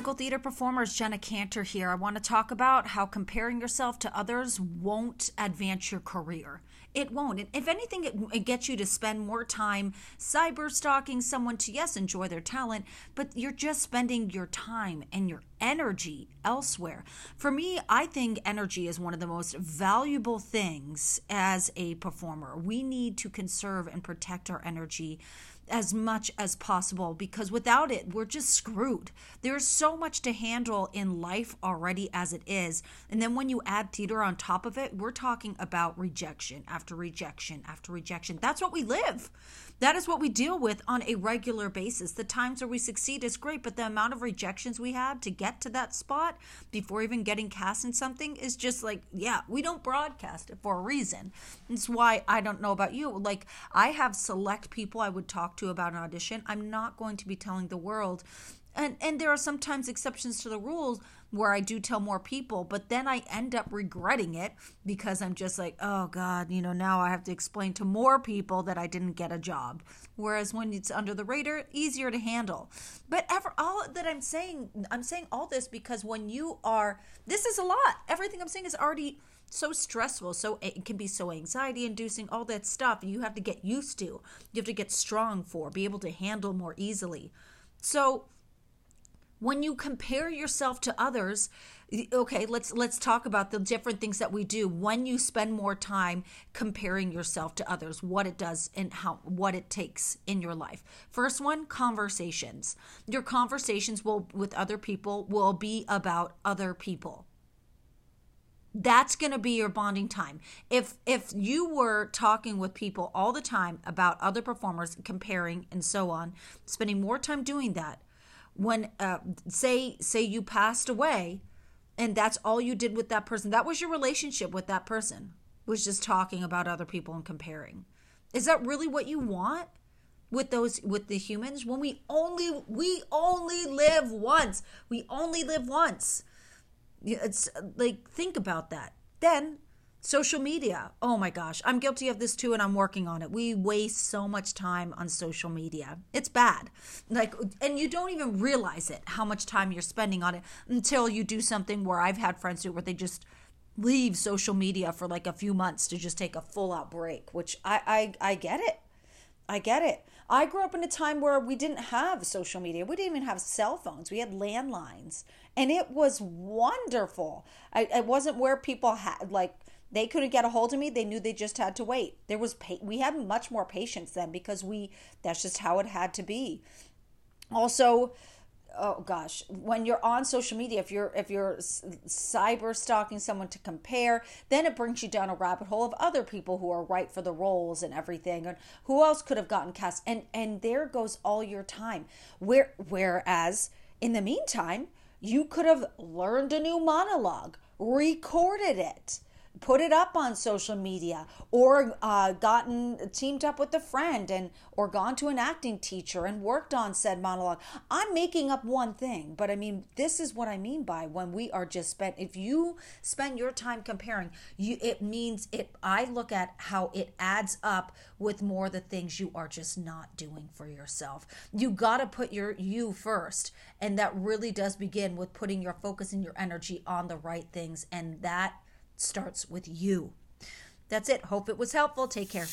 Hello, musical theater performers. Jenna Cantor here. I want to talk about how comparing yourself to others won't advance your career. It won't. And if anything, it, it gets you to spend more time cyber stalking someone to, yes, enjoy their talent, but you're just spending your time and your energy elsewhere. For me, I think energy is one of the most valuable things as a performer. We need to conserve and protect our energy as much as possible because without it, we're just screwed. There's so much to handle in life already as it is. And then when you add theater on top of it, we're talking about rejection after rejection after rejection. That's what we live. That is what we deal with on a regular basis. The times where we succeed is great, but the amount of rejections we had to get to that spot before even getting cast in something is just like, yeah, we don't broadcast it for a reason. It's why I don't know about you. Like, I have select people I would talk to about an audition. I'm not going to be telling the world. And, and there are sometimes exceptions to the rules where I do tell more people, but then I end up regretting it because I'm just like, oh God, you know, now I have to explain to more people that I didn't get a job. Whereas when it's under the radar, easier to handle. But ever all that I'm saying, I'm saying all this because when you are, this is a lot. Everything I'm saying is already so stressful so it can be so anxiety inducing all that stuff you have to get used to you have to get strong for be able to handle more easily so when you compare yourself to others okay let's let's talk about the different things that we do when you spend more time comparing yourself to others what it does and how what it takes in your life. First one conversations. Your conversations will with other people will be about other people. That's going to be your bonding time. If if you were talking with people all the time about other performers comparing and so on spending more time doing that when uh, say say you passed away and that's all you did with that person that was your relationship with that person was just talking about other people and comparing. Is that really what you want with those with the humans? When we only we only live once. We only live once. It's like think about that. Then Social media. Oh my gosh, I'm guilty of this too and I'm working on it. We waste so much time on social media. It's bad. Like and you don't even realize it how much time you're spending on it until you do something where I've had friends do where they just leave social media for like a few months to just take a full out break, which I I I get it. I get it. I grew up in a time where we didn't have social media. We didn't even have cell phones. We had landlines, and it was wonderful. I, it wasn't where people had like they couldn't get a hold of me. They knew they just had to wait. There was pa- we had much more patience then because we that's just how it had to be. Also oh gosh when you're on social media if you're if you're cyber stalking someone to compare then it brings you down a rabbit hole of other people who are right for the roles and everything. And who else could have gotten cast? And and there goes all your time. Where whereas in the meantime you could have learned a new monologue recorded it put it up on social media or uh, gotten teamed up with a friend and or gone to an acting teacher and worked on said monologue. I'm making up one thing but i mean this is what i mean by when we are just spent if you spend your time comparing you it means it i look at how it adds up with more the things you are just not doing for yourself. You got to put your you first and that really does begin with putting your focus and your energy on the right things and that starts with you. That's it. Hope it was helpful. Take care.